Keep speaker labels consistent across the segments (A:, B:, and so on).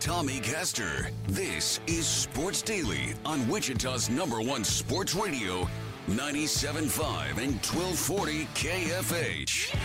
A: Tommy Castor. This is Sports Daily on Wichita's number one sports radio, 97.5 and 1240 KFH.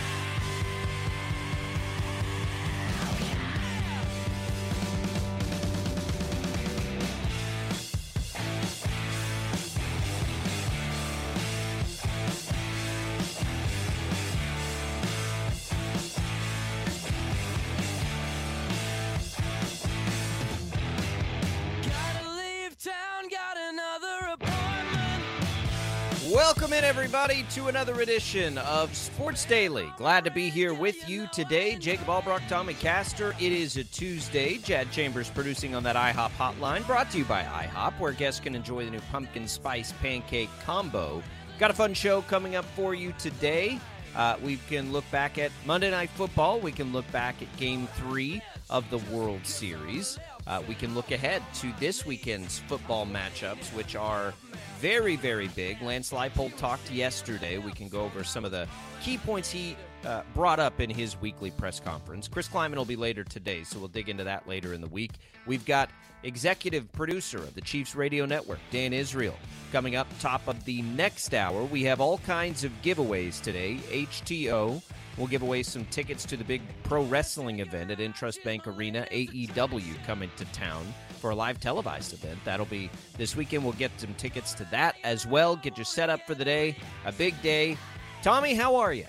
B: Welcome in, everybody, to another edition of Sports Daily. Glad to be here with you today. Jacob Albrock, Tommy Castor. It is a Tuesday. Jad Chambers producing on that IHOP hotline, brought to you by IHOP, where guests can enjoy the new pumpkin spice pancake combo. Got a fun show coming up for you today. Uh, we can look back at Monday Night Football. We can look back at Game 3 of the World Series. Uh, we can look ahead to this weekend's football matchups, which are very, very big. Lance Leipold talked yesterday. We can go over some of the key points he uh, brought up in his weekly press conference. Chris Klieman will be later today, so we'll dig into that later in the week. We've got executive producer of the Chiefs Radio Network, Dan Israel, coming up top of the next hour. We have all kinds of giveaways today. HTeaO will give away some tickets to the big pro wrestling event at INTRUST Bank Arena, AEW, coming to town for a live televised event. That'll be this weekend. We'll get some tickets to that as well. Get you set up for the day. A big day. Tommy, how are you?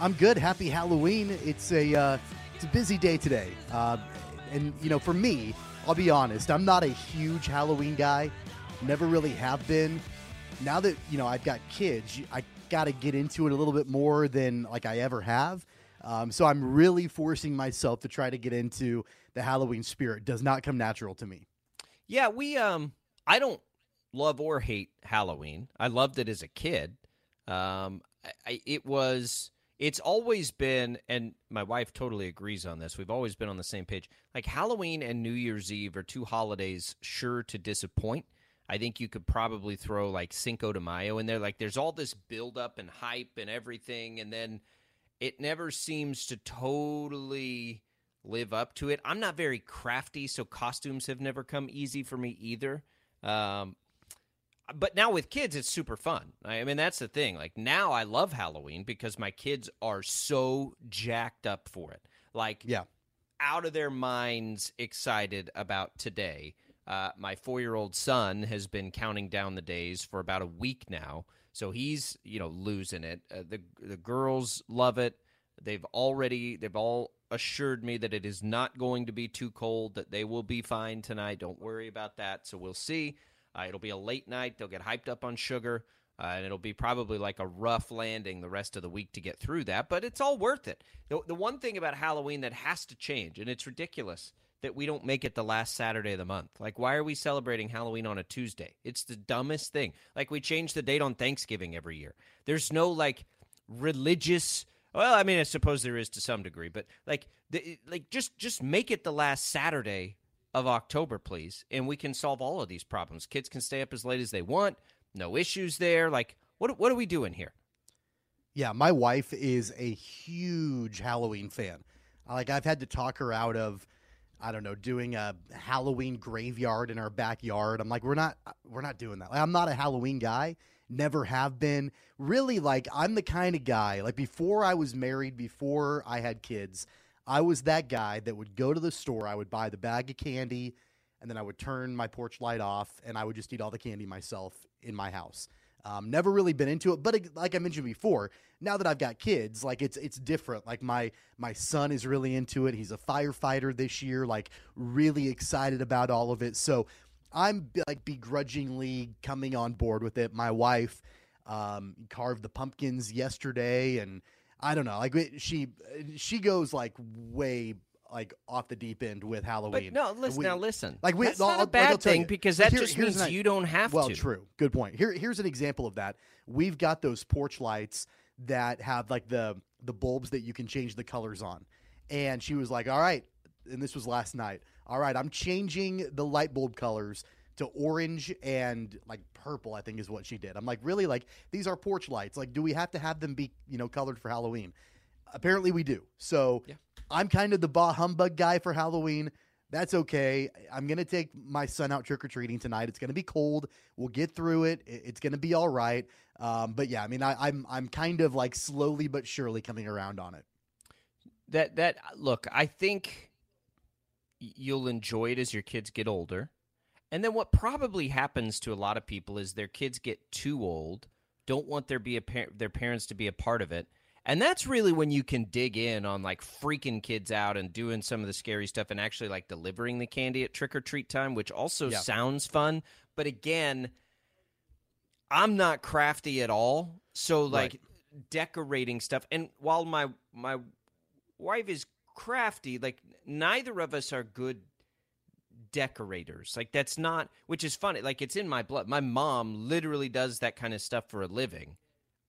C: I'm good. Happy Halloween. It's a uh, it's a busy day today, uh, and you know, for me, I'll be honest. I'm not a huge Halloween guy. Never really have been. Now that you know I've got kids, I got to get into it a little bit more than like I ever have. Um, so I'm really forcing myself to try to get into the Halloween spirit. Does not come natural to me.
B: Yeah, we um I don't love or hate Halloween. I loved it as a kid. Um I, it was it's always been and my wife totally agrees on this. We've always been on the same page. Like Halloween and New Year's Eve are two holidays sure to disappoint. I think you could probably throw like Cinco de Mayo in there. Like there's all this buildup and hype and everything, and then it never seems to totally live up to it. I'm not very crafty, so costumes have never come easy for me either. Um, but now with kids, it's super fun. I mean, that's the thing. Like now, I love Halloween because my kids are so jacked up for it. Like,
C: yeah,
B: out of their minds excited about today. Uh, my four year old son has been counting down the days for about a week now. So he's, you know, losing it. Uh, the the girls love it. They've already they've all assured me that it is not going to be too cold, that they will be fine tonight. Don't worry about that. So we'll see. Uh, it'll be a late night. They'll get hyped up on sugar, uh, and it'll be probably like a rough landing the rest of the week to get through that. But it's all worth it. The, the one thing about Halloween that has to change, and it's ridiculous that we don't make it the last Saturday of the month. Like, why are we celebrating Halloween on a Tuesday? It's the dumbest thing. Like, we change the date on Thanksgiving every year. There's no like religious well, I mean, I suppose there is to some degree, but like, the, like just just make it the last Saturday of October, please, and we can solve all of these problems. Kids can stay up as late as they want, no issues there. Like, what what are we doing here?
C: Yeah, my wife is a huge Halloween fan. Like, I've had to talk her out of, I don't know, doing a Halloween graveyard in our backyard. I'm like, we're not we're not doing that. Like, I'm not a Halloween guy never have been. Really, like, I'm the kind of guy, like, before I was married, before I had kids, I was that guy that would go to the store, I would buy the bag of candy, and then I would turn my porch light off, and I would just eat all the candy myself in my house. Um, never really been into it, but like I mentioned before, now that I've got kids, like it's it's different. Like my my son is really into it. He's a firefighter this year, like really excited about all of it. So I'm like begrudgingly coming on board with it. My wife um, carved the pumpkins yesterday, and I don't know. Like she she goes like way like off the deep end with Halloween.
B: But no, listen.
C: We-
B: now listen.
C: like we-
B: that's
C: I'll-
B: not a
C: like,
B: bad
C: I'll
B: thing
C: you.
B: because
C: Like,
B: that
C: here-
B: just means
C: an-
B: you don't have
C: well,
B: to.
C: Well, true. Good point. Here, here's an example of that. We've got those porch lights that have like the the bulbs that you can change the colors on. And she was like, "All right," and this was last night. All right, I'm changing the light bulb colors to orange and like purple. I think is what she did. I'm like, really? Like these are porch lights. Like, do we have to have them be you know colored for Halloween? Apparently, we do. So
B: Yeah.
C: I'm kind of the bah humbug guy for Halloween. That's okay. I'm gonna take my son out trick or treating tonight. It's gonna be cold. We'll get through it. It's gonna be all right. Um, but yeah, I mean, I, I'm I'm kind of like slowly but surely coming around on it.
B: That that look, I think you'll enjoy it as your kids get older. And then what probably happens to a lot of people is their kids get too old, don't want their be a par- their parents to be a part of it. And that's really when you can dig in on like freaking kids out and doing some of the scary stuff and actually like delivering the candy at trick or treat time, which also
C: Yeah.
B: sounds fun. But again, I'm not crafty at all. So like
C: Right.
B: decorating stuff and while my my wife is crafty, like neither of us are good decorators. Like that's not which is funny. Like it's in my blood. My mom literally does that kind of stuff for a living.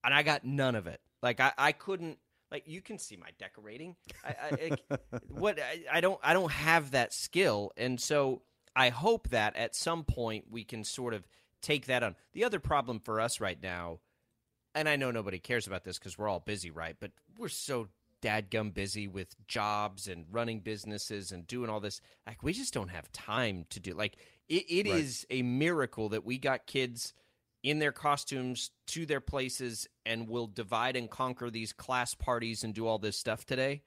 B: And I got none of it. Like I, I couldn't like you can see my decorating. I, I what I, I don't I don't have that skill. And so I hope that at some point we can sort of take that on. The other problem for us right now, and I know nobody cares about this because we're all busy, right? But we're so dadgum busy with jobs and running businesses and doing all this. Like we just don't have time to do. Like it, it
C: Right.
B: is a miracle that we got kids in their costumes to their places and will divide and conquer these class parties and do all this stuff today.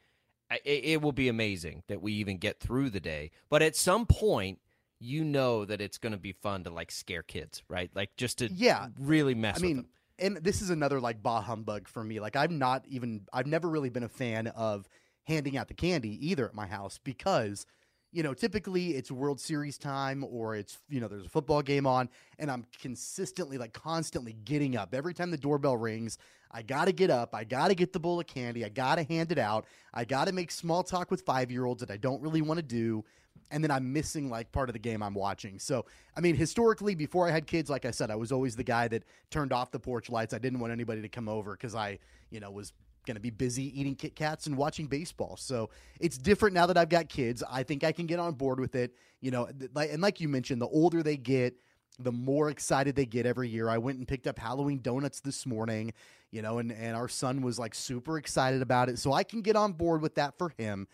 B: It, it will be amazing that we even get through the day. But at some point, you know that it's going to be fun to like scare kids, right? Like just to
C: Yeah.
B: really mess
C: I
B: with
C: mean,
B: them.
C: And this is another like bah humbug for me. Like I'm not even I've never really been a fan of handing out the candy either at my house because you know typically it's World Series time or it's you know there's a football game on and I'm consistently like constantly getting up every time the doorbell rings. I got to get up. I got to get the bowl of candy. I got to hand it out. I got to make small talk with 5-year-olds that I don't really want to do and then I'm missing like part of the game I'm watching. So, I mean, historically, before I had kids, like I said, I was always the guy that turned off the porch lights. I didn't want anybody to come over because I, you know, was going to be busy eating Kit Kats and watching baseball. So it's different now that I've got kids. I think I can get on board with it. You know, and like you mentioned, the older they get, the more excited they get every year. I went and picked up Halloween donuts this morning, you know, and, and our son was like super excited about it. So I can get on board with that for him.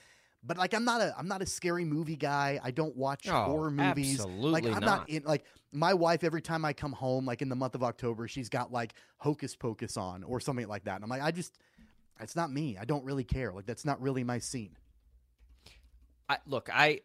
C: But like I'm not a I'm not a scary movie guy. I don't watch
B: Oh,
C: horror movies. like
B: absolutely
C: I'm
B: not.
C: in like my wife every time I come home like in the month of October, she's got like Hocus Pocus on or something like that. And I'm like I just it's not me. I don't really care. Like that's not really my scene.
B: I, look, I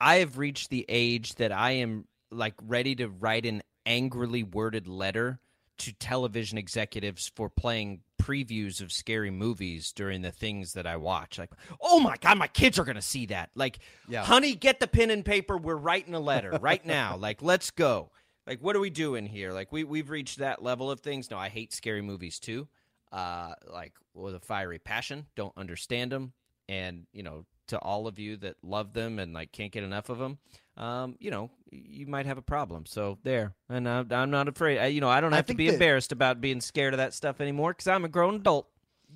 B: I have reached the age that I am like ready to write an angrily worded letter to television executives for playing previews of scary movies during the things that I watch. Like, oh my god, my kids are going to see that. Like,
C: Yeah.
B: honey, get the pen and paper. We're writing a letter right now. Like, let's go. Like, what are we doing here? Like, we we've reached that level of things. No, I hate scary movies too. Uh, like with a fiery passion. Don't understand them, and you know, to all of you that love them and like can't get enough of them, um, you know, you might have a problem. So there, and I'm, I'm not afraid. I, you know, I don't
C: I
B: have to be
C: that-
B: embarrassed about being scared of that stuff anymore because I'm a grown adult.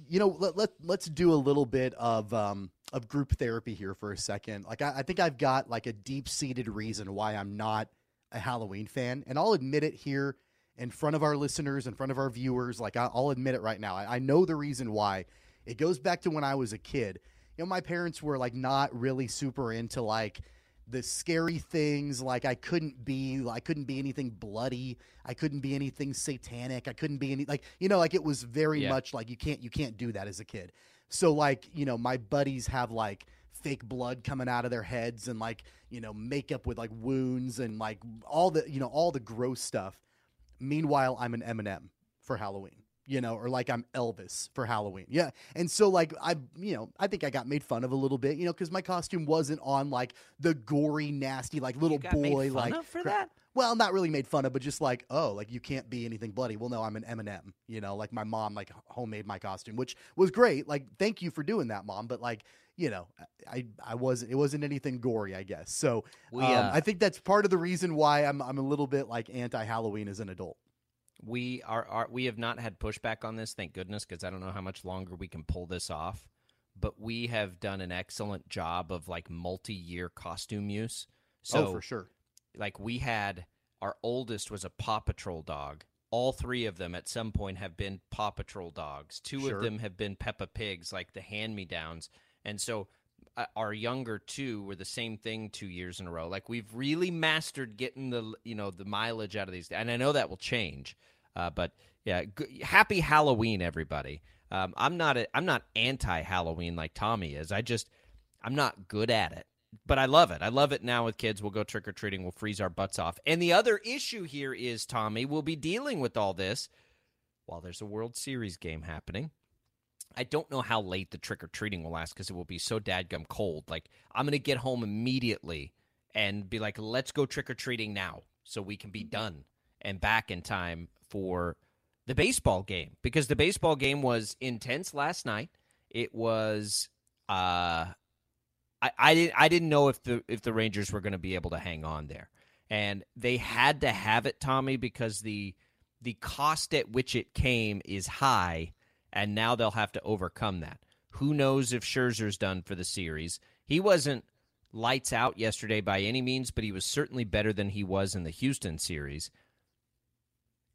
C: you know, let, let let's do a little bit of um of group therapy here for a second. Like I, I think I've got like a deep seated reason why I'm not a Halloween fan, and I'll admit it here in front of our listeners, in front of our viewers. Like I, I'll admit it right now. I, I know the reason why. It goes back to when I was a kid. You know, my parents were like not really super into like the scary things like i couldn't be i couldn't be anything bloody i couldn't be anything satanic i couldn't be any like you know like it was very
B: Yeah.
C: much like you can't you can't do that as a kid. So like you know my buddies have like fake blood coming out of their heads and like you know makeup with like wounds and like all the you know all the gross stuff. Meanwhile i'm an m&m for halloween you know, or like I'm Elvis for Halloween. Yeah. And so like I you know, I think I got made fun of a little bit, you know, cuz my costume wasn't on like the gory nasty like little boy like
B: for that.
C: Well, not really made fun of, but just like, oh, like you can't be anything bloody. Well, no, I'm an M&M, you know, like my mom like homemade my costume, which was great. Like, thank you for doing that, mom. But like, you know, I I was it wasn't anything gory, I guess. So we, um, uh, I think that's part of the reason why I'm I'm a little bit like anti Halloween as an adult.
B: We are, are we have not had pushback on this, thank goodness, because I don't know how much longer we can pull this off. But we have done an excellent job of like multi year costume use. Oh, so
C: oh, for sure.
B: Like we had our oldest was a Paw Patrol dog. All three of them at some point have been Paw Patrol dogs. Two sure. of them have been Peppa Pigs, like the hand me downs. And so uh, our younger two were the same thing two years in a row. Like we've really mastered getting the you know the mileage out of these, and I know that will change. Uh, but yeah, g- happy Halloween, everybody. Um, I'm not a, I'm not anti Halloween like Tommy is. I just I'm not good at it. But I love it. I love it now with kids. We'll go trick or treating. We'll freeze our butts off. And the other issue here is Tommy We'll be dealing with all this while there's a World Series game happening. I don't know how late the trick or treating will last because it will be so dadgum cold. Like I'm gonna get home immediately and be like, let's go trick or treating now so we can be mm-hmm. done and back in time for the baseball game because the baseball game was intense last night. It was uh I, I didn't I didn't know if the if the Rangers were going to be able to hang on there. And they had to have it, Tommy, because the the cost at which it came is high and now they'll have to overcome that. Who knows if Scherzer's done for the series? He wasn't lights out yesterday by any means, but he was certainly better than he was in the Houston series.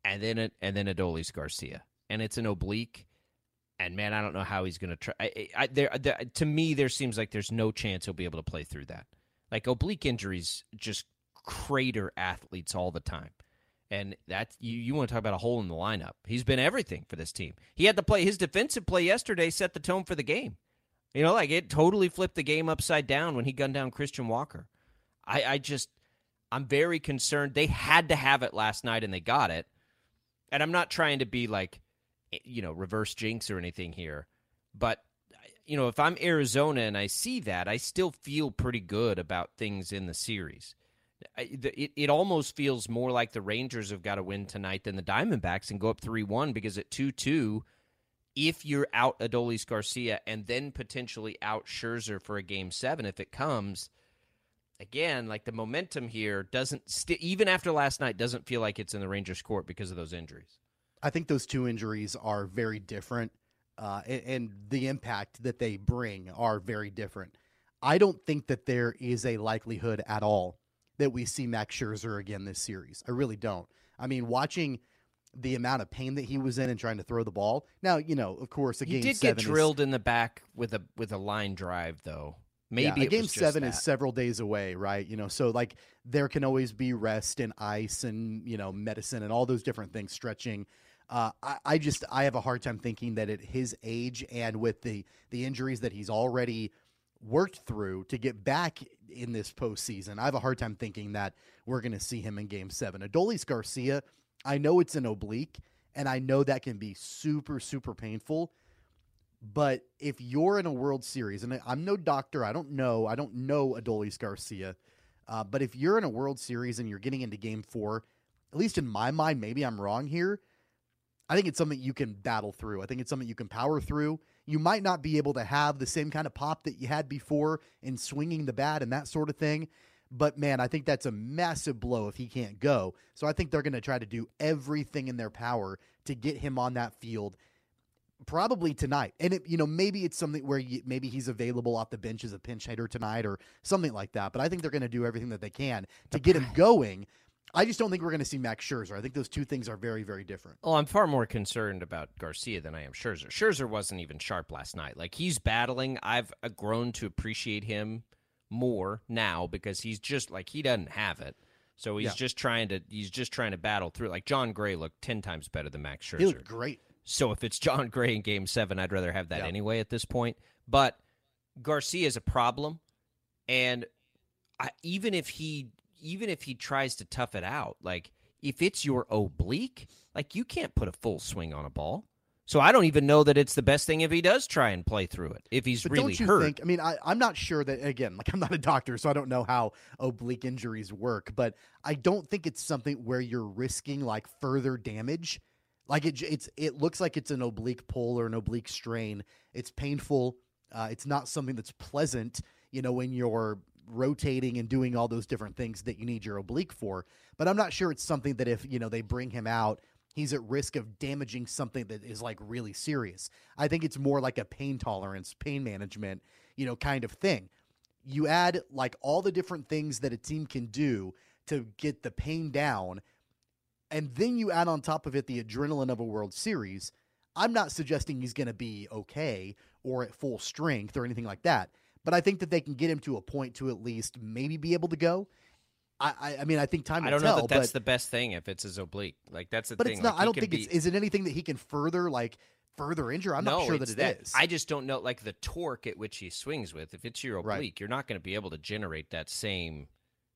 B: And then it, and then Adolis Garcia, and it's an oblique. And man, I don't know how he's going to try. I, I, there, there, to me, there seems like there's no chance he'll be able to play through that. Like oblique injuries just crater athletes all the time. And that's you, you want to talk about a hole in the lineup. He's been everything for this team. He had to play his defensive play yesterday, set the tone for the game. You know, like it totally flipped the game upside down when he gunned down Christian Walker. I, I just, I'm very concerned. They had to have it last night and they got it. And I'm not trying to be like, eh, you know, reverse jinx or anything here. But, you know, if I'm Arizona and I see that, I still feel pretty good about things in the series it, it almost feels more like the Rangers have got to win tonight than the Diamondbacks and go up 3 1 because at 2 2, if you're out Adolis Garcia and then potentially out Scherzer for a game seven, if it comes, again, like the momentum here doesn't, st- even after last night, doesn't feel like it's in the Rangers' court because of those injuries.
C: I think those two injuries are very different, uh, and, and the impact that they bring are very different. I don't think that there is a likelihood at all that we see Max Scherzer again this series. I really don't. I mean, watching the amount of pain that he was in and trying to throw the ball. Now, you know, of course, a
B: he
C: game
B: did
C: get
B: drilled
C: is,
B: in the back with a with a line drive, though. Maybe
C: yeah, a game seven
B: that.
C: is several days away, right? You know, so like there can always be rest and ice and you know medicine and all those different things, stretching. Uh, I, I just I have a hard time thinking that at his age and with the the injuries that he's already worked through to get back in this postseason. I have a hard time thinking that we're going to see him in game seven. Adolis Garcia, I know it's an oblique, and I know that can be super, super painful. But if you're in a World Series, and I'm no doctor, I don't know, I don't know Adolis Garcia, uh, but if you're in a World Series and you're getting into game four, at least in my mind, maybe I'm wrong here. I think it's something you can battle through. I think it's something you can power through. You might not be able to have the same kind of pop that you had before in swinging the bat and that sort of thing. But man, I think that's a massive blow if he can't go. So I think they're going to try to do everything in their power to get him on that field probably tonight. And it, you know, maybe it's something where you, maybe he's available off the bench as a pinch hitter tonight or something like that. But I think they're going to do everything that they can to get him going I just don't think we're going to see Max Scherzer. I think those two things are very, very different.
B: Oh, I'm far more concerned about Garcia than I am Scherzer. Scherzer wasn't even sharp last night. Like he's battling. I've uh, grown to appreciate him more now because he's just like he doesn't have it. So he's yeah. just trying to he's just trying to battle through. Like Jon Gray looked ten times better than Max Scherzer.
C: He looked great.
B: So if it's Jon Gray in Game Seven, I'd rather have that yeah. anyway at this point. But Garcia is a problem, and I, even if he even if he tries to tough it out, like if it's your oblique, like you can't put a full swing on a ball. So I don't even know that it's the best thing if he does try and play through it. If he's
C: But
B: really
C: don't you
B: hurt,
C: think? I mean, I, I'm not sure that. Again, like I'm not a doctor, so I don't know how oblique injuries work. But I don't think it's something where you're risking like further damage. Like it, it's it looks like it's an oblique pull or an oblique strain. It's painful. Uh, it's not something that's pleasant. You know, when you're rotating and doing all those different things that you need your oblique for. But I'm not sure it's something that if you know they bring him out he's at risk of damaging something that is like really serious. I think it's more like a pain tolerance, pain management, you know, kind of thing. You add like all the different things that a team can do to get the pain down, and then you add on top of it the adrenaline of a World Series. I'm not suggesting he's going to be okay or at full strength or anything like that, but I think that they can get him to a point to at least maybe be able to go. I, I mean, I think time.
B: I don't
C: tell,
B: know that that's
C: but,
B: the best thing if it's his oblique. Like that's the
C: but
B: thing.
C: it's not.
B: Like,
C: I don't think
B: be,
C: it's. Is it anything that he can further like further injure? I'm
B: no,
C: not sure that it is.
B: I just don't know, like the torque at which he swings with. If it's your
C: Right.
B: oblique, you're not going to be able to generate that same,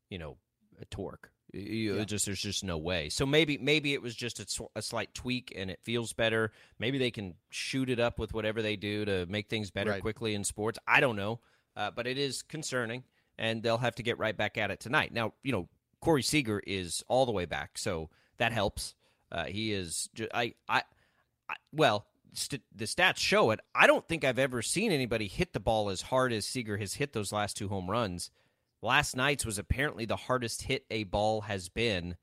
B: you know, uh, torque. You-
C: Yeah.
B: Just there's just no way. So maybe maybe it was just a, a slight tweak and it feels better. Maybe they can shoot it up with whatever they do to make things better
C: Right.
B: quickly in sports. I don't know, uh, but it is concerning, and they'll have to get right back at it tonight. Now, you know, Corey Seager is all the way back, so that helps. Uh, he is. Ju- I, I, I well, st- the stats show it. I don't think I've ever seen anybody hit the ball as hard as Seager has hit those last two home runs. Last night's was apparently the hardest hit a ball has been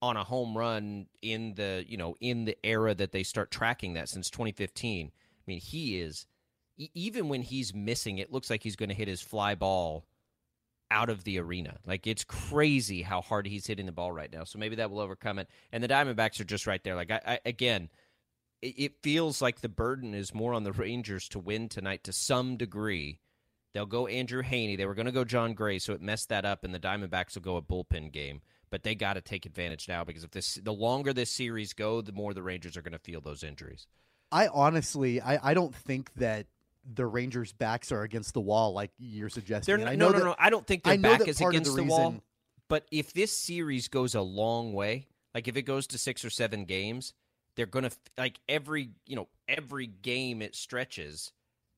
B: on a home run in the you know in the era that they start tracking that since 2015. I mean, he is even when he's missing, it looks like he's going to hit his fly ball out of the arena. Like it's crazy how hard he's hitting the ball right now. So maybe that will overcome it. And the Diamondbacks are just right there. Like I, I again, it, it feels like the burden is more on the Rangers to win tonight to some degree. They'll go Andrew Heaney. They were going to go Jon Gray, so it messed that up, and the Diamondbacks will go a bullpen game. But they got to take advantage now because if this, the longer this series go, the more the Rangers are going to feel those injuries.
C: I honestly, I, I don't think that the Rangers' backs are against the wall like you're suggesting.
B: They're
C: I
B: no,
C: know
B: no,
C: that-
B: no. I don't think their back is against
C: the
B: the, wall. But if this series goes a long way, like if it goes to six or seven games, they're gonna like every you know every game it stretches.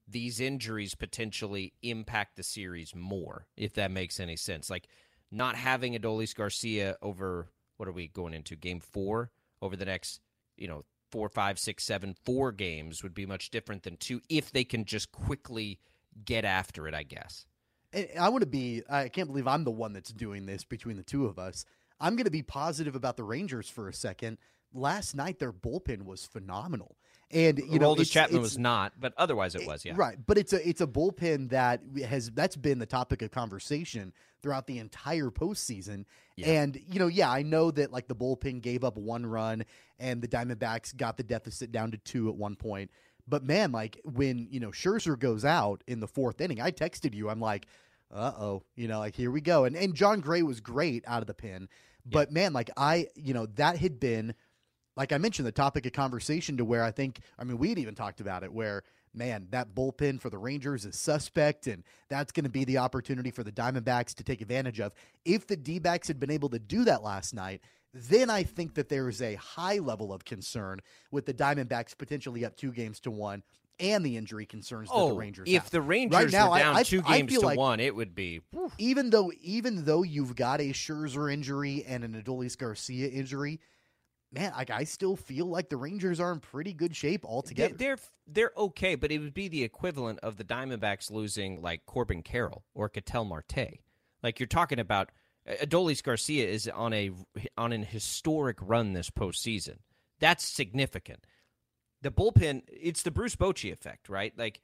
B: These injuries potentially impact the series more, if that makes any sense. Like not having Adolis Garcia over what are we going into game four over the next you know four, five, six, seven, four games would be much different than two if they can just quickly get after it. I guess.
C: I want to be. I can't believe I'm the one that's doing this between the two of us. I'm going to be positive about the Rangers for a second. Last night, their bullpen was phenomenal, and you know, it's-
B: Chapman
C: it's-
B: was not, but otherwise it was. Yeah,
C: Right, but it's a it's a bullpen that has that's been the topic of conversation throughout the entire postseason.
B: Yeah.
C: And you know, yeah, I know that like the bullpen gave up one run, and the Diamondbacks got the deficit down to two at one point. But man, like when you know Scherzer goes out in the fourth inning, I texted you. I'm like, uh oh, you know, like here we go. And and Jon Gray was great out of the pen, but man, like I, you know, that had been like I mentioned, the topic of conversation to where I think, I mean, we'd even talked about it where, man, that bullpen for the Rangers is suspect, and that's going to be the opportunity for the Diamondbacks to take advantage of. If the D backs had been able to do that last night, then I think that there is a high level of concern with the Diamondbacks potentially up two games to one and the injury concerns that the
B: Oh,
C: Rangers
B: if
C: have.
B: the Rangers right
C: now,
B: were down
C: I-
B: two games to
C: like-
B: one, it would be.
C: even though even though you've got a Scherzer injury and an Adolis Garcia injury, man, like I still feel like the Rangers are in pretty good shape altogether.
B: They're they're okay, but it would be the equivalent of the Diamondbacks losing like Corbin Carroll or Ketel Marte. Like you're talking about, uh, Adolis Garcia is on a on an historic run this postseason. That's significant. The bullpen, it's the Bruce Bochy effect, right? Like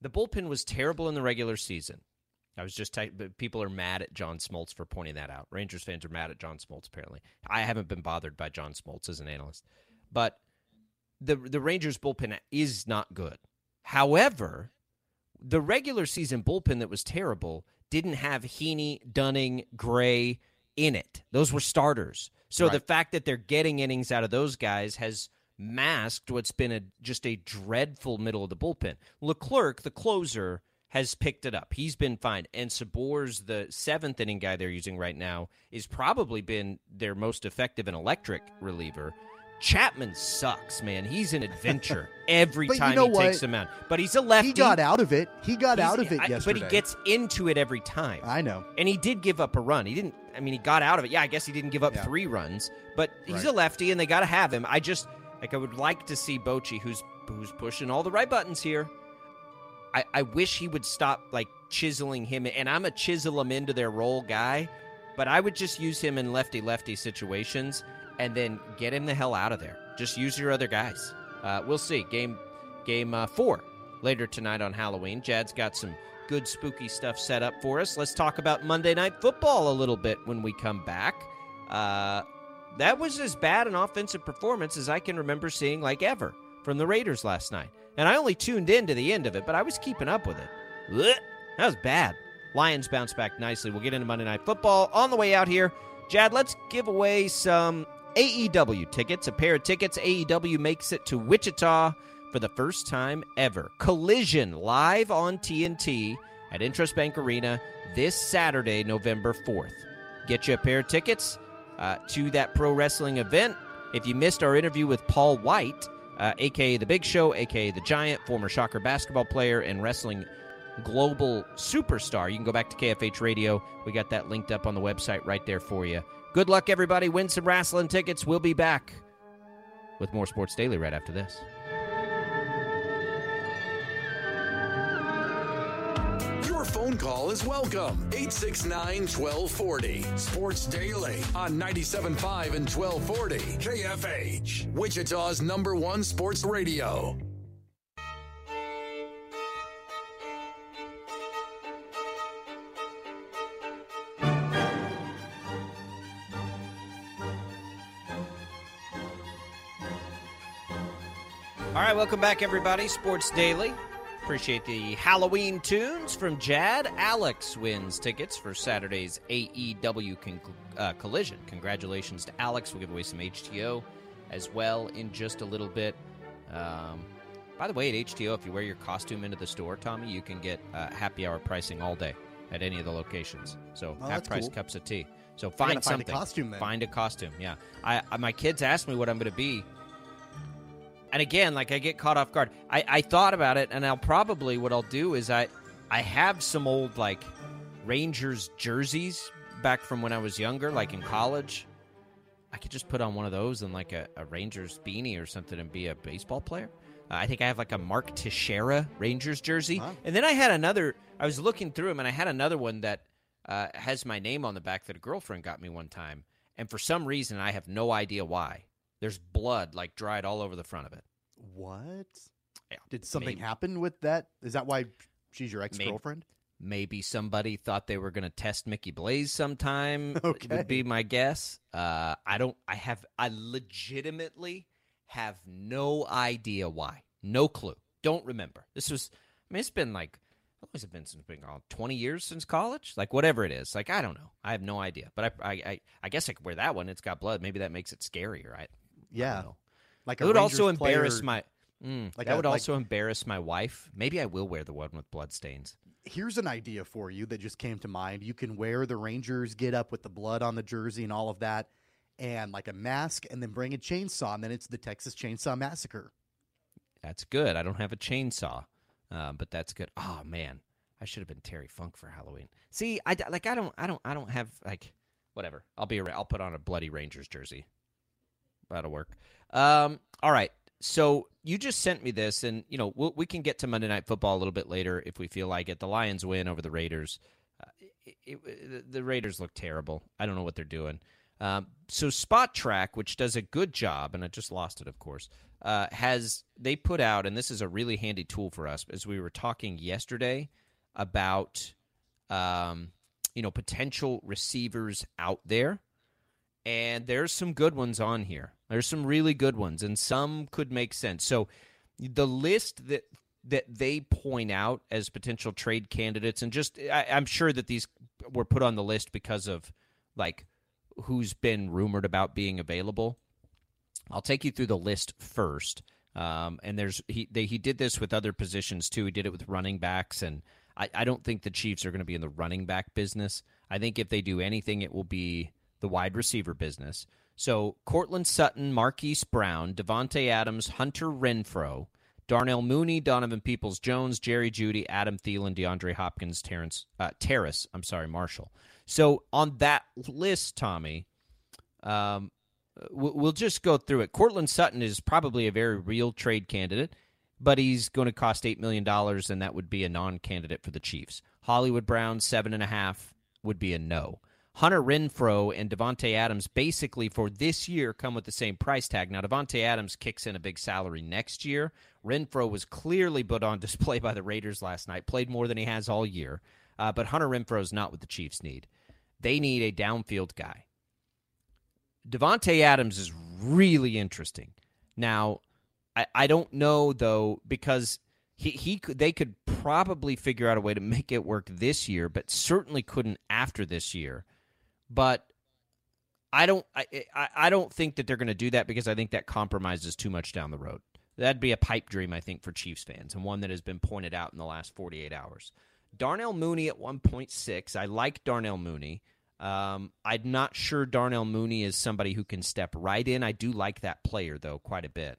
B: the bullpen was terrible in the regular season. I was just type, but people are mad at John Smoltz for pointing that out. Rangers fans are mad at John Smoltz. Apparently, I haven't been bothered by John Smoltz as an analyst, but the the Rangers bullpen is not good. However, the regular season bullpen that was terrible didn't have Heaney, Dunning, Gray in it. Those were starters. So the fact that they're getting innings out of those guys has masked what's been a just a dreadful middle of the bullpen. Leclerc, the closer, has picked it up. He's been fine. And Sborz the seventh inning guy they're using right now is probably been their most effective and electric reliever. Chapman sucks, man. He's an adventure every
C: But you
B: time
C: know
B: he
C: what?
B: takes him out. But he's a lefty.
C: He got out of it. He got
B: He's-
C: out of it
B: I-
C: yesterday.
B: But he gets into it every time.
C: I know.
B: And he did give up a run. He didn't. I mean, he got out of it. Yeah, I guess he didn't give up
C: Yeah.
B: three runs, but he's
C: Right.
B: a lefty, and they got to have him. I just like. I would like to see Bochy, who's who's pushing all the right buttons here. I, I wish he would stop like chiseling him, and I'm a chisel him into their role guy, but I would just use him in lefty lefty situations, and then get him the hell out of there. Just use your other guys. Uh, we'll see. Game game uh, four later tonight on Halloween. Jad's got some good spooky stuff set up for us. Let's talk about Monday Night Football a little bit when we come back. Uh, that was as bad an offensive performance as I can remember seeing like ever from the Raiders last night. And I only tuned in to the end of it, but I was keeping up with it. Blech. That was bad. Lions bounce back nicely. We'll get into Monday Night Football on the way out here. Jad, let's give away some AEW tickets. A pair of tickets. AEW makes it to Wichita for the first time ever. Collision live on TNT at INTRUST Bank Arena this Saturday, November 4th. Get you a pair of tickets uh, to that pro wrestling event. If you missed our interview with Paul White, uh, aka The Big Show, aka The Giant, former Shocker basketball player and wrestling global superstar, you can go back to KFH Radio. We got that linked up on the website right there for you. Good luck, everybody. Win some wrestling tickets. We'll be back with more Sports Daily right after this.
A: Phone call is welcome. 869 1240. Sports Daily on 97.5 and 1240. KFH. Wichita's number one sports radio.
B: All right, welcome back, everybody. Sports Daily. Appreciate the Halloween tunes from Jad. Alex wins tickets for Saturday's AEW con- uh, Collision. Congratulations to Alex. We'll give away some HTeaO as well in just a little bit. Um, by the way, at HTeaO, if you wear your costume into the store, Tommy, you can get uh, happy hour pricing all day at any of the locations. So
C: Oh,
B: half price
C: cool.
B: cups of tea. So find
C: find a
B: something.
C: costume then.
B: Find a costume. Yeah. I, I my kids asked me what I'm going to be and again, like I get caught off guard. I, I thought about it, and I'll probably what I'll do is I I have some old like Rangers jerseys back from when I was younger, like in college. I could just put on one of those and like a, a Rangers beanie or something and be a baseball player. Uh, I think I have like a Mark Teixeira Rangers jersey,
C: Wow.
B: and then I had another. I was looking through them, and I had another one that uh, has my name on the back that a girlfriend got me one time, and for some reason I have no idea why. There's blood like dried all over the front of it.
C: What?
B: Yeah,
C: Did something
B: maybe-
C: happen with that? Is that why she's your ex girlfriend?
B: Maybe somebody thought they were going to test Mickey Blaze sometime.
C: Okay.
B: would be my guess. Uh, I don't. I have. I legitimately have no idea why. No clue. Don't remember. This was. I mean, it's been like. How long has it been since? Twenty years since college? Like whatever it is. Like I don't know. I have no idea. But I. I. I, I guess I could wear that one. It's got blood. Maybe that makes it scarier. I.
C: Yeah. Like
B: It would also
C: Rangers player-
B: embarrass my. Mm,
C: Like
B: that
C: a-
B: would
C: like-
B: also embarrass my wife. Maybe I will wear the one with blood stains.
C: Here's an idea for you that just came to mind. You can wear the Rangers get up with the blood on the jersey and all of that, and like a mask, and then bring a chainsaw, and then it's the Texas Chainsaw Massacre.
B: That's good. I don't have a chainsaw, uh, but that's good. Oh man, I should have been Terry Funk for Halloween. See, I like I don't, I don't, I don't have like whatever. I'll be. I'll put on a bloody Rangers jersey. That'll work. Um, all right. So you just sent me this, and you know we'll, we can get to Monday Night Football a little bit later if we feel like it. The Lions win over the Raiders. Uh, it, it, the Raiders look terrible. I don't know what they're doing. Um, so Spotrac, which does a good job, and I just lost it, of course, uh, has they put out, and this is a really handy tool for us as we were talking yesterday about, um, you know, potential receivers out there, and there's some good ones on here. There's some really good ones, and some could make sense. So the list that that they point out as potential trade candidates, and just I, I'm sure that these were put on the list because of like who's been rumored about being available. I'll take you through the list first. Um, and there's he they, he did this with other positions too. He did it with running backs, and I, I don't think the Chiefs are going to be in the running back business. I think if they do anything, it will be the wide receiver business. So Courtland Sutton, Marquise Brown, Davante Adams, Hunter Renfrow, Darnell Mooney, Donovan Peoples Jones, Jerry Jeudy, Adam Thielen, DeAndre Hopkins, Terrence uh, Terrace. I'm sorry, Marshall. So on that list, Tommy, um, we'll just go through it. Courtland Sutton is probably a very real trade candidate, but he's going to cost eight million dollars, and that would be a non-candidate for the Chiefs. Hollywood Brown seven and a half would be a no. Hunter Renfrow and Davante Adams basically for this year come with the same price tag. Now Davante Adams kicks in a big salary next year. Renfrow was clearly put on display by the Raiders last night, played more than he has all year. Uh, but Hunter Renfrow is not what the Chiefs need. They need a downfield guy. Davante Adams is really interesting. Now, I, I don't know though because he he could they could probably figure out a way to make it work this year, but certainly couldn't after this year. But I don't I I, don't think that they're going to do that because I think that compromises too much down the road. That'd be a pipe dream, I think, for Chiefs fans, and one that has been pointed out in the last 48 hours. Darnell Mooney at 1.6. I like Darnell Mooney. Um, I'm not sure Darnell Mooney is somebody who can step right in. I do like that player, though, quite a bit.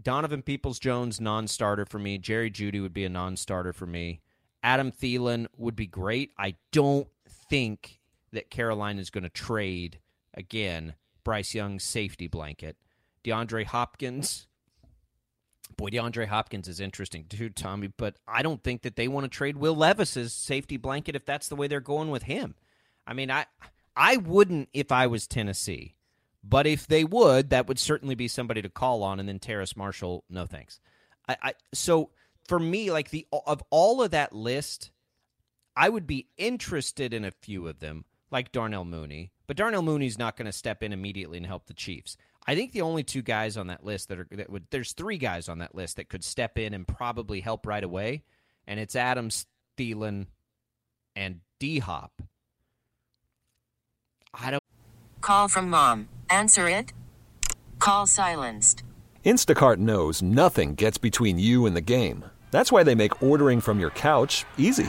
B: Donovan Peoples Jones, non starter for me. Jerry Jeudy would be a non starter for me. Adam Thielen would be great. I don't think that Carolina is going to trade, again, Bryce Young's safety blanket. DeAndre Hopkins. Boy, DeAndre Hopkins is interesting too, Tommy, but I don't think that they want to trade Will Levis's safety blanket if that's the way they're going with him. I mean, I I wouldn't if I was Tennessee, but if they would, that would certainly be somebody to call on. And then Terrace Marshall, no thanks. I, I so for me, like the of all of that list, I would be interested in a few of them, like Darnell Mooney. But Darnell Mooney's not going to step in immediately and help the Chiefs. I think the only two guys on that list that are that would there's three guys on that list that could step in and probably help right away, and it's Adams, Thielen, and D Hop. I don't.
D: Call from mom. Answer it. Call silenced.
E: Instacart knows nothing gets between you and the game. That's why they make ordering from your couch easy.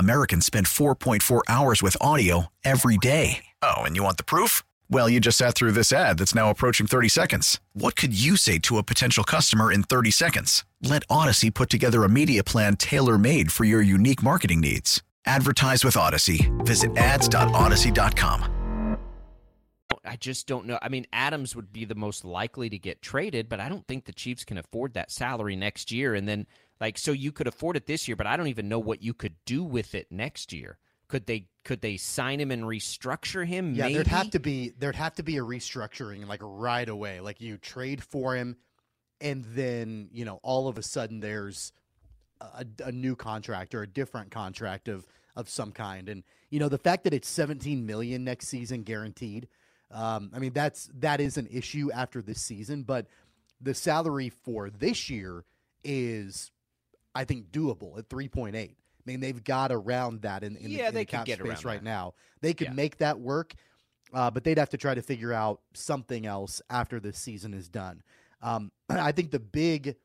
F: Americans spend 4.4 hours with audio every day. Oh, and you want the proof? Well, you just sat through this ad that's now approaching 30 seconds. What could you say to a potential customer in 30 seconds? Let Odyssey put together a media plan tailor made for your unique marketing needs. Advertise with Odyssey. Visit ads.odyssey.com.
B: I just don't know. I mean, Adams would be the most likely to get traded, but I don't think the Chiefs can afford that salary next year. And then, like, so you could afford it this year, but I don't even know what you could do with it next year. Could they could they sign him and restructure him?
C: Yeah,
B: Maybe?
C: there'd have to be there'd have to be a restructuring like right away. Like you trade for him, and then you know all of a sudden there's a, a new contract or a different contract of of some kind. And you know the fact that it's 17 million next season guaranteed. Um, I mean that's that is an issue after this season, but the salary for this year is, I think, doable at 3.8. I mean, they've got around that in, in,
B: Yeah,
C: the, in
B: they
C: the cap
B: get
C: space right
B: that.
C: now. They could
B: Yeah.
C: make that work, uh, but they'd have to try to figure out something else after this season is done. Um, I think the big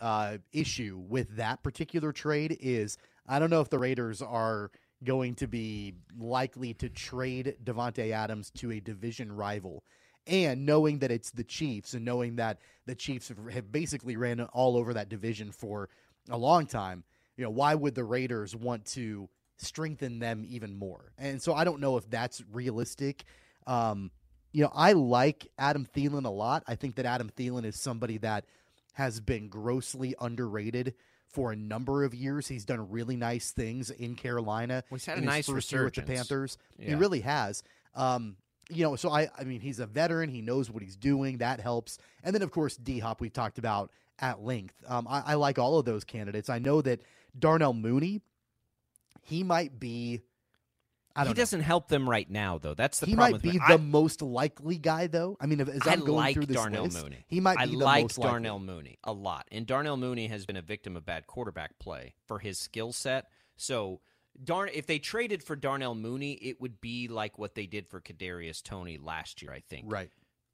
C: uh, issue with that particular trade is I don't know if the Raiders are going to be likely to trade Davante Adams to a division rival. And knowing that it's the Chiefs and knowing that the Chiefs have, have basically ran all over that division for a long time, you know, why would the Raiders want to strengthen them even more? And so I don't know if that's realistic. Um, you know, I like Adam Thielen a lot. I think that Adam Thielen is somebody that has been grossly underrated for a number of years. He's done really nice things in Carolina.
B: Well, he's had a nice
C: first year with the. Panthers. He really has. Um, you know, so I, I mean, he's a veteran. He knows what he's doing. That helps. And then, of course, D Hop, we've talked about at length. Um, I, I like all of those candidates. I know that Darnell Mooney, he might be I don't
B: he
C: know.
B: doesn't help them right now, though. That's the
C: he
B: problem.
C: might be the most likely guy, though. I mean, if, as
B: I,
C: I'm
B: I
C: going
B: like
C: through this
B: Darnell
C: list,
B: Mooney.
C: he might
B: I
C: be the
B: like
C: most likely.
B: Darnell Mooney a lot, and Darnell Mooney has been a victim of bad quarterback play for his skill set. So, darn, if they traded for Darnell Mooney, it would be like what they did for Kadarius Toney last year. I think
C: Right.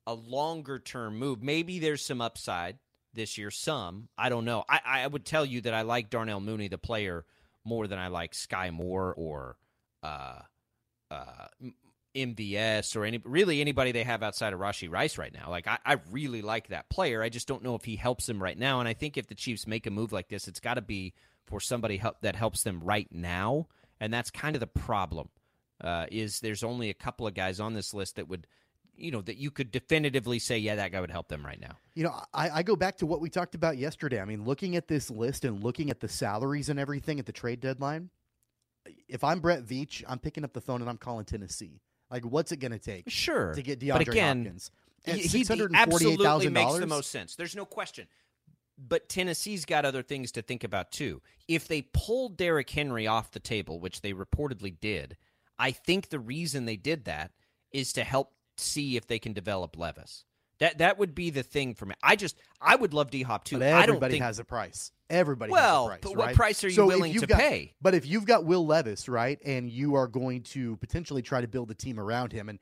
B: a longer term move. Maybe there's some upside this year. Some I don't know. I, I would tell you that I like Darnell Mooney, the player, more than I like Skyy Moore or uh, uh, MVS or any really anybody they have outside of Rashee Rice right now. Like I, I really like that player. I just don't know if he helps them right now. And I think if the Chiefs make a move like this, it's got to be for somebody help, that helps them right now. And that's kind of the problem. Uh, is there's only a couple of guys on this list that would, you know, that you could definitively say, yeah, that guy would help them right now.
C: You know, I, I go back to what we talked about yesterday. I mean, looking at this list and looking at the salaries and everything at the trade deadline, if I'm Brett Veach, I'm picking up the phone and I'm calling Tennessee. Like, what's it going to take
B: Sure,
C: to get
B: but
C: DeAndre
B: again,
C: Hopkins? At
B: he, he
C: $648,000?
B: absolutely makes the most sense. There's no question. But Tennessee's got other things to think about too. If they pulled Derrick Henry off the table, which they reportedly did, I think the reason they did that is to help see if they can develop Levis. That that would be the thing for me. I just I would love D Hop too.
C: But
B: I don't
C: everybody
B: think
C: has a price. Everybody
B: Well,
C: has a price.
B: but what
C: right?
B: price are you
C: So
B: willing to
C: got-
B: pay?
C: But if you've got Will Levis, right, and you are going to potentially try to build a team around him, and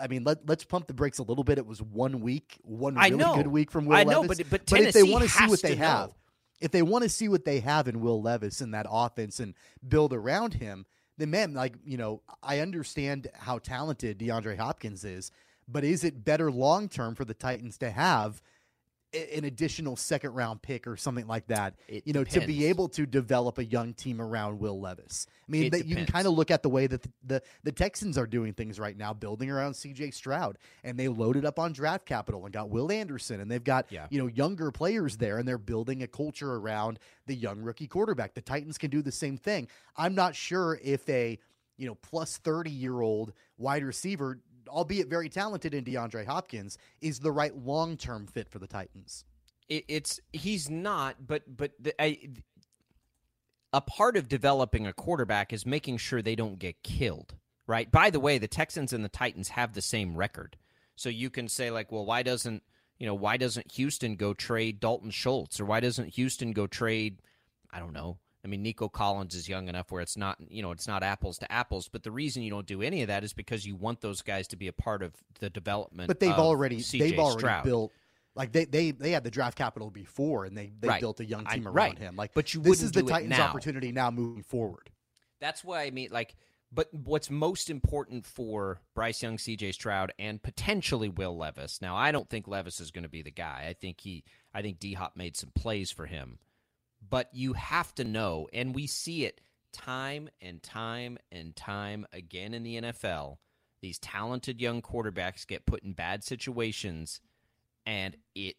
C: I mean, let, let's pump the brakes a little bit. It was one week, one really
B: know.
C: good week from Will
B: I know,
C: Levis.
B: but- but
C: if they want to see what they
B: to
C: have,
B: know.
C: if they want to see what they have in Will Levis in that offense and build around him, then man, like you know, I understand how talented DeAndre Hopkins is, but is it better long term for the Titans to have? An additional second round pick or something like that,
B: It
C: you know, to be able to develop a young team around Will Levis. I mean, that you can kind of look at the way that the, the the Texans are doing things right now, building around C.J. Stroud, and they loaded up on draft capital and got Will Anderson, and they've got
B: Yeah.
C: you know younger players there, and they're building a culture around the young rookie quarterback. The Titans can do the same thing. I'm not sure if a you know plus thirty year old wide receiver, albeit very talented in DeAndre Hopkins, is the right long term fit for the Titans.
B: it, it's he's not, but but the, I, a part of developing a quarterback is making sure they don't get killed. Right. By the way, the Texans and the Titans have the same record, so you can say like, well, why doesn't you know why doesn't Houston go trade Dalton Schultz or why doesn't Houston go trade I don't know. I mean, Nico Collins is young enough where it's not, you know, it's not apples to apples. But the reason you don't do any of that is because you want those guys to be a part of the development.
C: But they've already
B: CJ
C: they've already
B: Stroud.
C: built like they, they they had the draft capital before and they they
B: Right.
C: built a young
B: I-
C: team around
B: right.
C: him. Like
B: But you
C: this is the Titans'
B: now.
C: opportunity now moving forward.
B: That's why I mean, like, but what's most important for Bryce Young, C.J. Stroud, and potentially Will Levis. Now, I don't think Levis is going to be the guy. I think he, I think D Hop made some plays for him, but you have to know, and we see it time and time and time again in the NFL. These talented young quarterbacks get put in bad situations, and it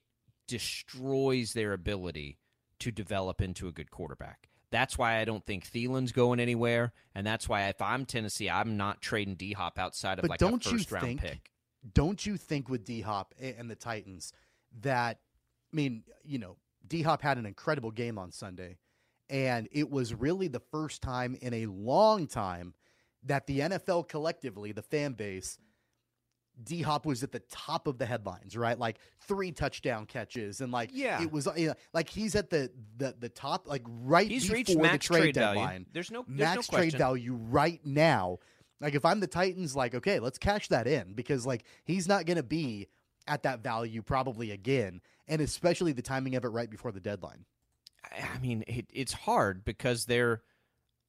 B: destroys their ability to develop into a good quarterback. That's why I don't think Thielen's going anywhere, and that's why if I'm Tennessee, I'm not trading D Hop outside of
C: But
B: like
C: don't
B: a first round
C: think
B: pick.
C: Don't you think with D Hop and the Titans that I mean, you know, D Hop had an incredible game on Sunday, and it was really the first time in a long time that the NFL collectively, the fan base, D Hop was at the top of the headlines, right? Like three touchdown catches, and like
B: Yeah.
C: it was you know, like he's at the the the top, like right
B: He's
C: before the trade,
B: trade value.
C: deadline.
B: There's no there's
C: max
B: no
C: trade value right now. Like if I'm the Titans, like okay, let's cash that in because like he's not going to be at that value probably again, and especially the timing of it right before the deadline.
B: I mean, it, it's hard because they're.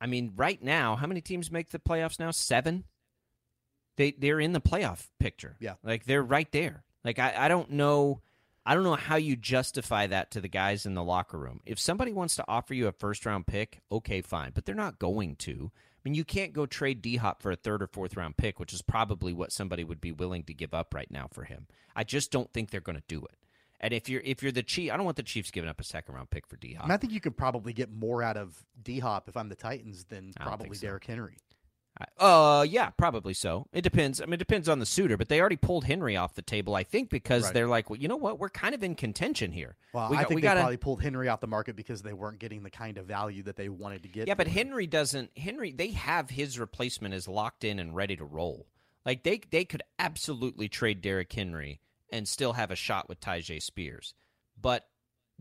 B: I mean, right now, how many teams make the playoffs now? Seven. They they're in the playoff picture.
C: Yeah.
B: like they're right there. Like I, I don't know, I don't know how you justify that to the guys in the locker room. If somebody wants to offer you a first round pick, okay, fine, but they're not going to. I mean, you can't go trade D Hop for a third or fourth round pick, which is probably what somebody would be willing to give up right now for him. I just don't think they're going to do it. And if you're if you're the Chief, I don't want the Chiefs giving up a second round pick for D Hop.
C: And I think you could probably get more out of D Hop if I'm the Titans than probably
B: so.
C: Derrick Henry.
B: Uh, yeah, probably so. It depends. I mean, it depends on the suitor, but they already pulled Henry off the table, I think, because
C: Right.
B: they're like, well, you know what? We're kind of in contention here.
C: Well,
B: we
C: I
B: got-
C: think
B: we
C: they
B: gotta-
C: probably pulled Henry off the market because they weren't getting the kind of value that they wanted to get.
B: Yeah, but. Henry doesn't. Henry, they have his replacement is locked in and ready to roll. Like they they could absolutely trade Derrick Henry and still have a shot with Tyjae Spears, but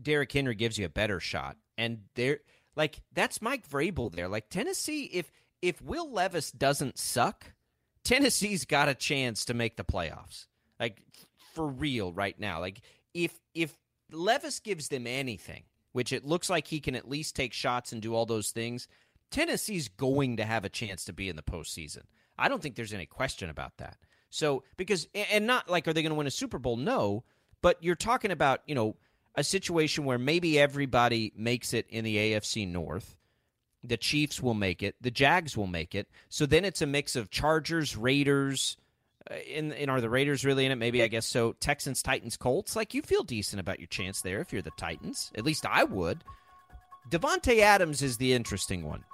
B: Derrick Henry gives you a better shot. And they're like that's Mike Vrabel there. Like Tennessee, if if Will Levis doesn't suck, Tennessee's got a chance to make the playoffs. Like for real right now. Like if if Levis gives them anything, which it looks like he can at least take shots and do all those things, Tennessee's going to have a chance to be in the postseason. I don't think there's any question about that. So because and not like are they going to win a Super Bowl? No, but you're talking about you know a situation where maybe everybody makes it in the AFC North. The Chiefs will make it. The Jags will make it. So then it's a mix of Chargers, Raiders. Uh, in, in are the Raiders really in it? Maybe I guess so. Texans, Titans, Colts. Like you feel decent about your chance there if you're the Titans. At least I would. Davante Adams is the interesting one.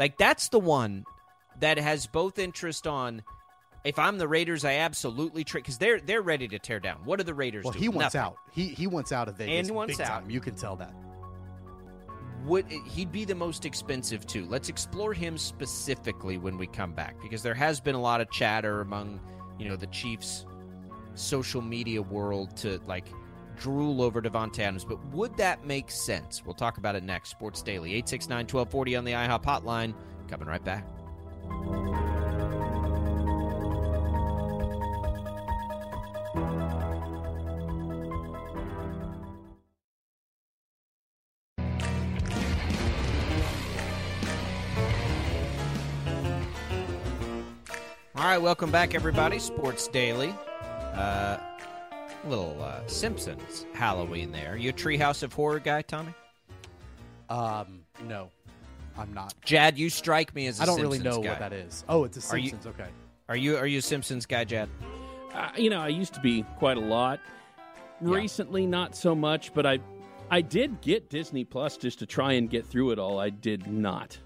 B: Like that's the one that has both interest on. If I'm the Raiders, I absolutely trade because they're they're ready to tear down. What are the Raiders
C: well,
B: doing?
C: he wants
B: Nothing.
C: out. He he wants out of Vegas.
B: And he wants
C: big
B: out.
C: Time. You can tell that.
B: would he'd be the most expensive too. Let's explore him specifically when we come back because there has been a lot of chatter among, you know, the Chiefs social media world to like drool over Davante Adams, but would that make sense? We'll talk about it next. Sports Daily 869-1240 on the HTeaO hotline. Coming right back. Right, welcome back, everybody. Sports Daily. Uh, little uh, Simpsons Halloween there. You a Treehouse of Horror guy, Tommy?
C: Um, no, I'm not.
B: Jad, you strike me as I
C: I don't really know
B: guy.
C: what that is. Oh, it's a
B: Are you-
C: Simpsons. okay.
B: Are you are you a Simpsons guy, Jad?
G: Uh, you know, I used to be quite a lot.
B: Yeah.
G: Recently, not so much, but I, I did get Disney Plus just to try and get through it all. I did not.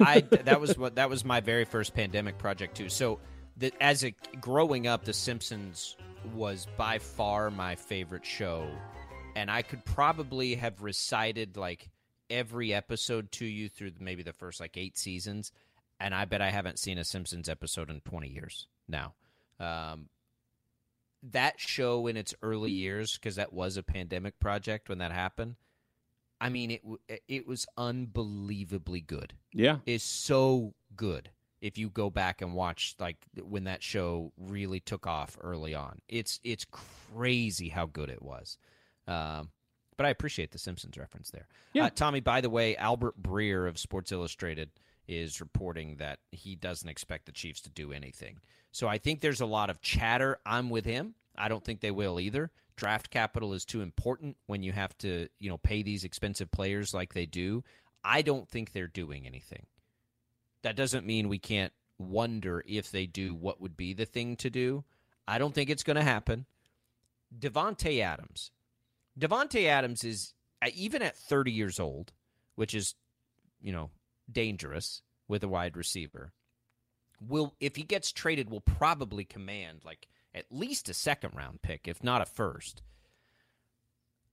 B: I that was what that was my very first pandemic project too. So, the, as a growing up, The Simpsons was by far my favorite show, and I could probably have recited like every episode to you through maybe the first like eight seasons, and I bet I haven't seen a Simpsons episode in twenty years now. Um, that show in its early years, because that was a pandemic project when that happened. I mean, it it was unbelievably good.
G: Yeah.
B: is so good if you go back and watch like when that show really took off early on. It's it's crazy how good it was. Um, but i appreciate the simpsons reference there.
G: Yeah.
B: uh, tommy by the way albert breer of sports illustrated is reporting that he doesn't expect the chiefs to do anything. So i think there's a lot of chatter. I'm with him. I don't think they will either draft capital is too important when you have to you know pay these expensive players like they do I don't think they're doing anything. That doesn't mean we can't wonder if they do what would be the thing to do. I don't think it's going to happen. Davante Adams. Davante Adams is uh, even at 30 years old, which is, you know, dangerous with a wide receiver. Will if he gets traded, will probably command like at least a second round pick, if not a first.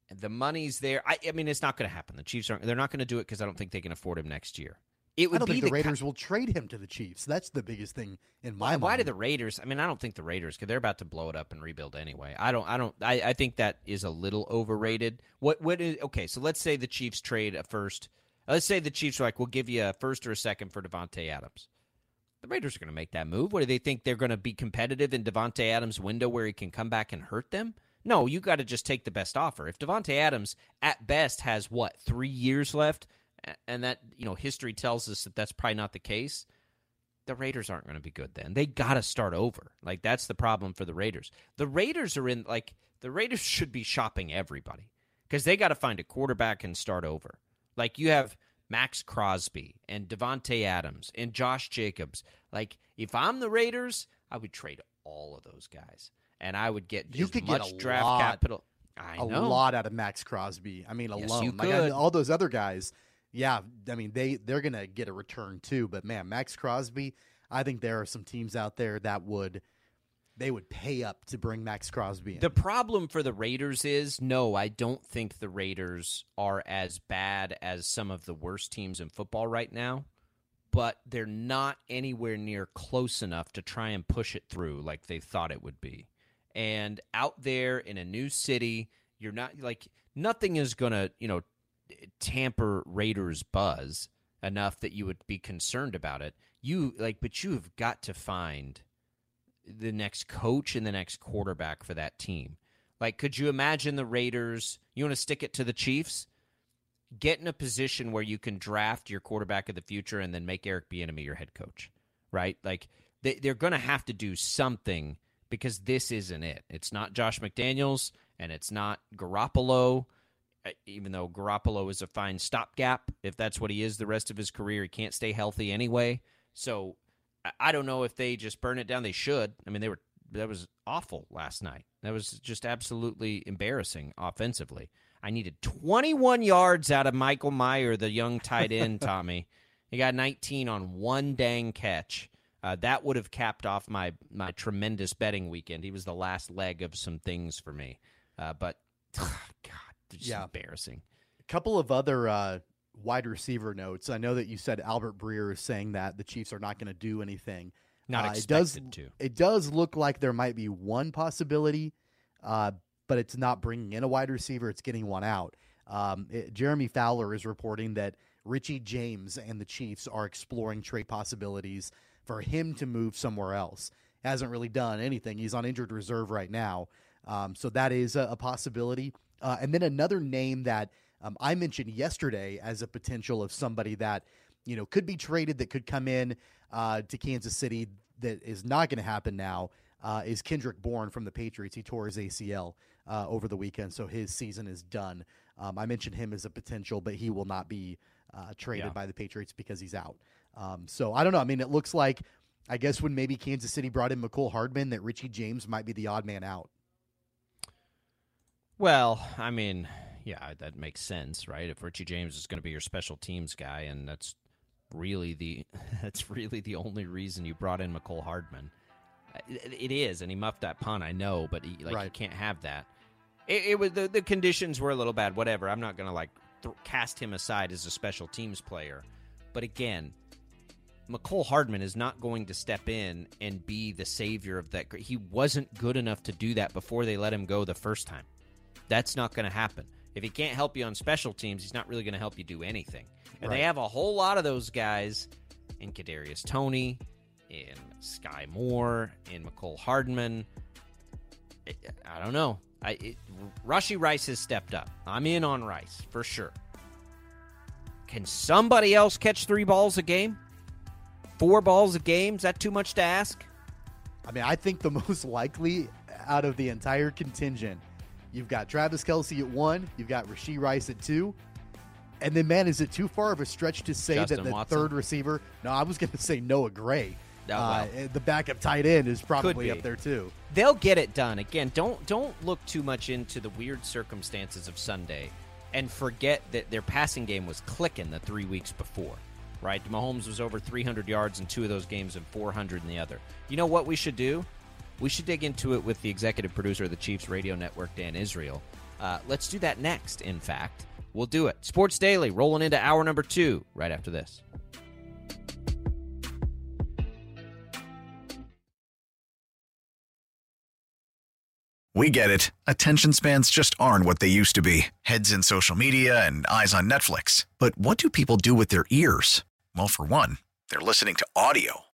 B: And the money's there. I, I mean, it's not going to happen. The Chiefs aren't. They're not going to do it because I don't think they can afford him next year. It would
C: I don't
B: be
C: think the
B: ki-
C: Raiders will trade him to the Chiefs. That's the biggest thing in my
B: why,
C: mind.
B: why do the Raiders? I mean, I don't think the Raiders because they're about to blow it up and rebuild anyway. I don't. I don't. I, I think that is a little overrated. What? What is? Okay, so let's say the Chiefs trade a first. Let's say the Chiefs are like, we'll give you a first or a second for Davante Adams. The Raiders are going to make that move. What do they think? They're going to be competitive in Davante Adams' window where he can come back and hurt them? No, you got to just take the best offer. If Davante Adams at best has what three years left, and that you know history tells us that that's probably not the case the Raiders aren't going to be good then. They got to start over. Like that's the problem for the Raiders. The Raiders are in like the Raiders should be shopping everybody because they got to find a quarterback and start over. Like you have Maxx Crosby and Davante Adams and Josh Jacobs. Like if I'm the Raiders, I would trade all of those guys and I would get
C: You could get
B: much
C: a
B: draft
C: lot-
B: capital. I
C: a
B: know.
C: A lot out of Maxx Crosby. I mean,
B: Yes,
C: alone, like I, all those other guys, Yeah, I mean they they're gonna get a return too. But man, Maxx Crosby, I think there are some teams out there that would they would pay up to bring Maxx Crosby in.
B: The problem for the Raiders is no, I don't think the Raiders are as bad as some of the worst teams in football right now, but they're not anywhere near close enough to try and push it through like they thought it would be. And out there in a new city, you're not like nothing is going to, you know, tamper Raiders buzz enough that you would be concerned about it. You like but you have got to find the next coach and the next quarterback for that team. Like, could you imagine the Raiders? You want to stick it to the Chiefs? Get in a position where you can draft your quarterback of the future and then make Eric Bieniemy your head coach, right? Like, they, they're going to have to do something because this isn't it. It's not Josh McDaniels and it's not Garoppolo. Uh, even though Garoppolo is a fine stopgap, if that's what he is the rest of his career, he can't stay healthy anyway. So I don't know if they just burn it down. They should. I mean, they were that was awful last night. That was just absolutely embarrassing offensively. I needed 21 yards out of Michael Mayer, the young tight end. Tommy, he got 19 on one dang catch. Uh, that would have capped off my my tremendous betting weekend. He was the last leg of some things for me. Uh, but God, just yeah. embarrassing.
C: A couple of other uh, wide receiver notes. I know that you said Albert Breer is saying that the Chiefs are not going to do anything.
B: Not
C: uh,
B: expected
C: it does,
B: to.
C: It does look like there might be one possibility, uh, but it's not bringing in a wide receiver. It's getting one out. Um, it, Jeremy Fowler is reporting that Richie James and the Chiefs are exploring trade possibilities for him to move somewhere else. Hasn't really done anything. He's on injured reserve right now. Um, so that is a, a possibility. Uh, and then another name that – um, I mentioned yesterday as a potential of somebody that you know could be traded that could come in uh, to Kansas City that is not going to happen now. Uh, is Kendrick Bourne from the Patriots? He tore his ACL uh, over the weekend, so his season is done. Um, I mentioned him as a potential, but he will not be uh, traded yeah. by the Patriots because he's out. Um, so I don't know. I mean, it looks like I guess when maybe Kansas City brought in Mecole Hardman, that Richie James might be the odd man out.
B: Well, I mean, yeah, that makes sense, right? If Richie James is going to be your special teams guy, and that's really the that's really the only reason you brought in Mecole Hardman. It is, and he muffed that punt. I know, but he, like right. you can't have that. It, it, was the the conditions were a little bad. Whatever. I'm not going to like th- cast him aside as a special teams player, but again, Mecole Hardman is not going to step in and be the savior of that. He wasn't good enough to do that before they let him go the first time. That's not going to happen. If he can't help you on special teams, he's not really going to help you do anything. And right. they have a whole lot of those guys in Kadarius Toney, in Skyy Moore, in Mecole Hardman. I don't know. I it, Rashee Rice has stepped up. I'm in on Rice for sure. Can somebody else catch three balls a game? Four balls a game? Is that too much to ask?
C: I mean, I think the most likely out of the entire contingent You've got Travis Kelce at one. You've got Rashee Rice at two. And then, man, is it too far of a stretch to say
B: Justin
C: that the
B: Watson?
C: third receiver? No, I was going to say Noah Gray.
B: Oh, uh,
C: the backup tight end is probably up there too.
B: They'll get it done. Again, don't don't look too much into the weird circumstances of Sunday, and forget that their passing game was clicking the three weeks before. Right, Mahomes was over 300 yards in two of those games and 400 in the other. You know what we should do? We should dig into it with the executive producer of the Chiefs radio network, Dan Israel. Uh, let's do that next, in fact. We'll do it. Sports Daily rolling into hour number two right after this.
F: We get it. Attention spans just aren't what they used to be heads in social media and eyes on Netflix. But what do people do with their ears? Well, for one, they're listening to audio.